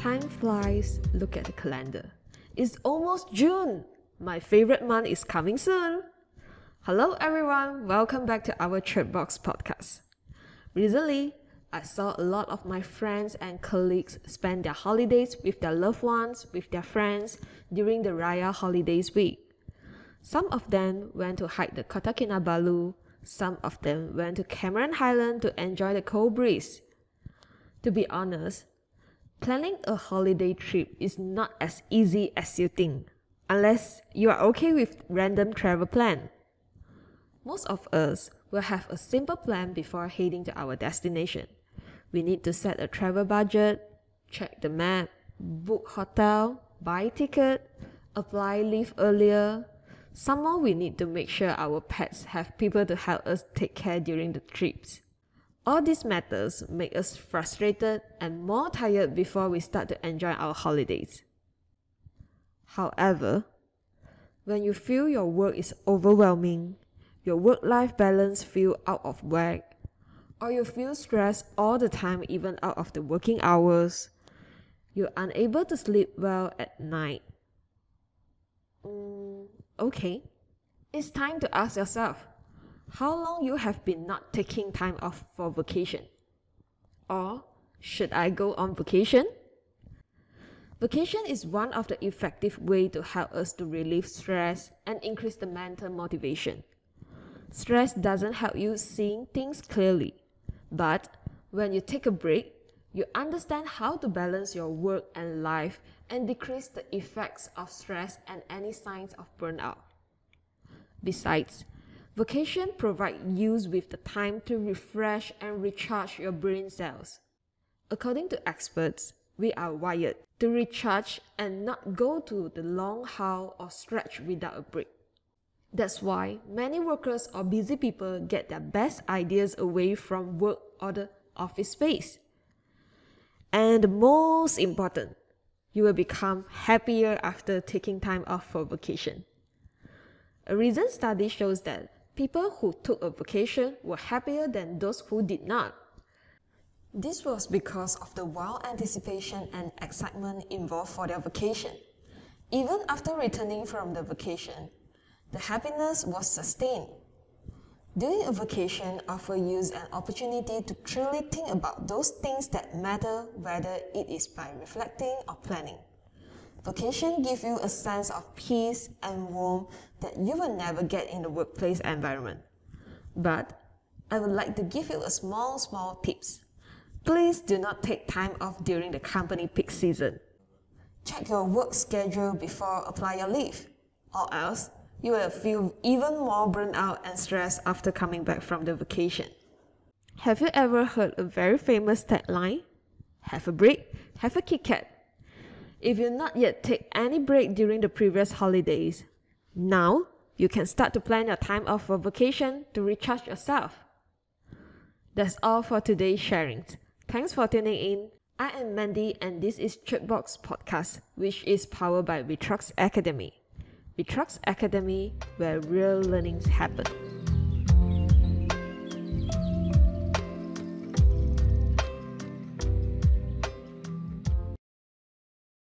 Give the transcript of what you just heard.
Time flies, look at the calendar. It's almost June! My favorite month is coming soon! Hello everyone, welcome back to our Tripbox podcast. Recently, I saw a lot of my friends and colleagues spend their holidays with their loved ones, with their friends during the Raya holidays week. Some of them went to hike the Kota some of them went to Cameron Highland to enjoy the cold breeze. To be honest, planning a holiday trip is not as easy as you think, unless you are okay with random travel plan. Most of us will have a simple plan before heading to our destination. We need to set a travel budget, check the map, book hotel, buy ticket, apply leave earlier. Some more we need to make sure our pets have people to help us take care during the trips. All these matters make us frustrated and more tired before we start to enjoy our holidays. However, when you feel your work is overwhelming, your work life balance feel out of whack, or you feel stressed all the time even out of the working hours, you're unable to sleep well at night. Mm, okay, it's time to ask yourself how long you have been not taking time off for vacation. Or should I go on vacation? Vacation is one of the effective way to help us to relieve stress and increase the mental motivation. Stress doesn't help you seeing things clearly, but when you take a break, you understand how to balance your work and life and decrease the effects of stress and any signs of burnout. Besides, vacation provide you with the time to refresh and recharge your brain cells. According to experts, we are wired to recharge and not go to the long haul or stretch without a break. That's why many workers or busy people get their best ideas away from work or the office space. And most important, you will become happier after taking time off for vacation. A recent study shows that people who took a vacation were happier than those who did not. This was because of the wild anticipation and excitement involved for their vacation. Even after returning from the vacation, the happiness was sustained. Doing a vacation offers you an opportunity to truly think about those things that matter, whether it is by reflecting or planning. Vacation gives you a sense of peace and warmth that you will never get in the workplace environment. But I would like to give you a small, small tips. Please do not take time off during the company peak season. Check your work schedule before apply your leave, or else you will feel even more burnt out and stressed after coming back from the vacation. Have you ever heard a very famous tagline? Have a break, have a Kit Kat. If you not yet take any break during the previous holidays, now you can start to plan your time off for vacation to recharge yourself. That's all for today's sharings. Thanks for tuning in. I am Mandy and this is Tripbox Podcast, which is powered by Vitrox Academy. Vitrox Academy, where real learnings happen.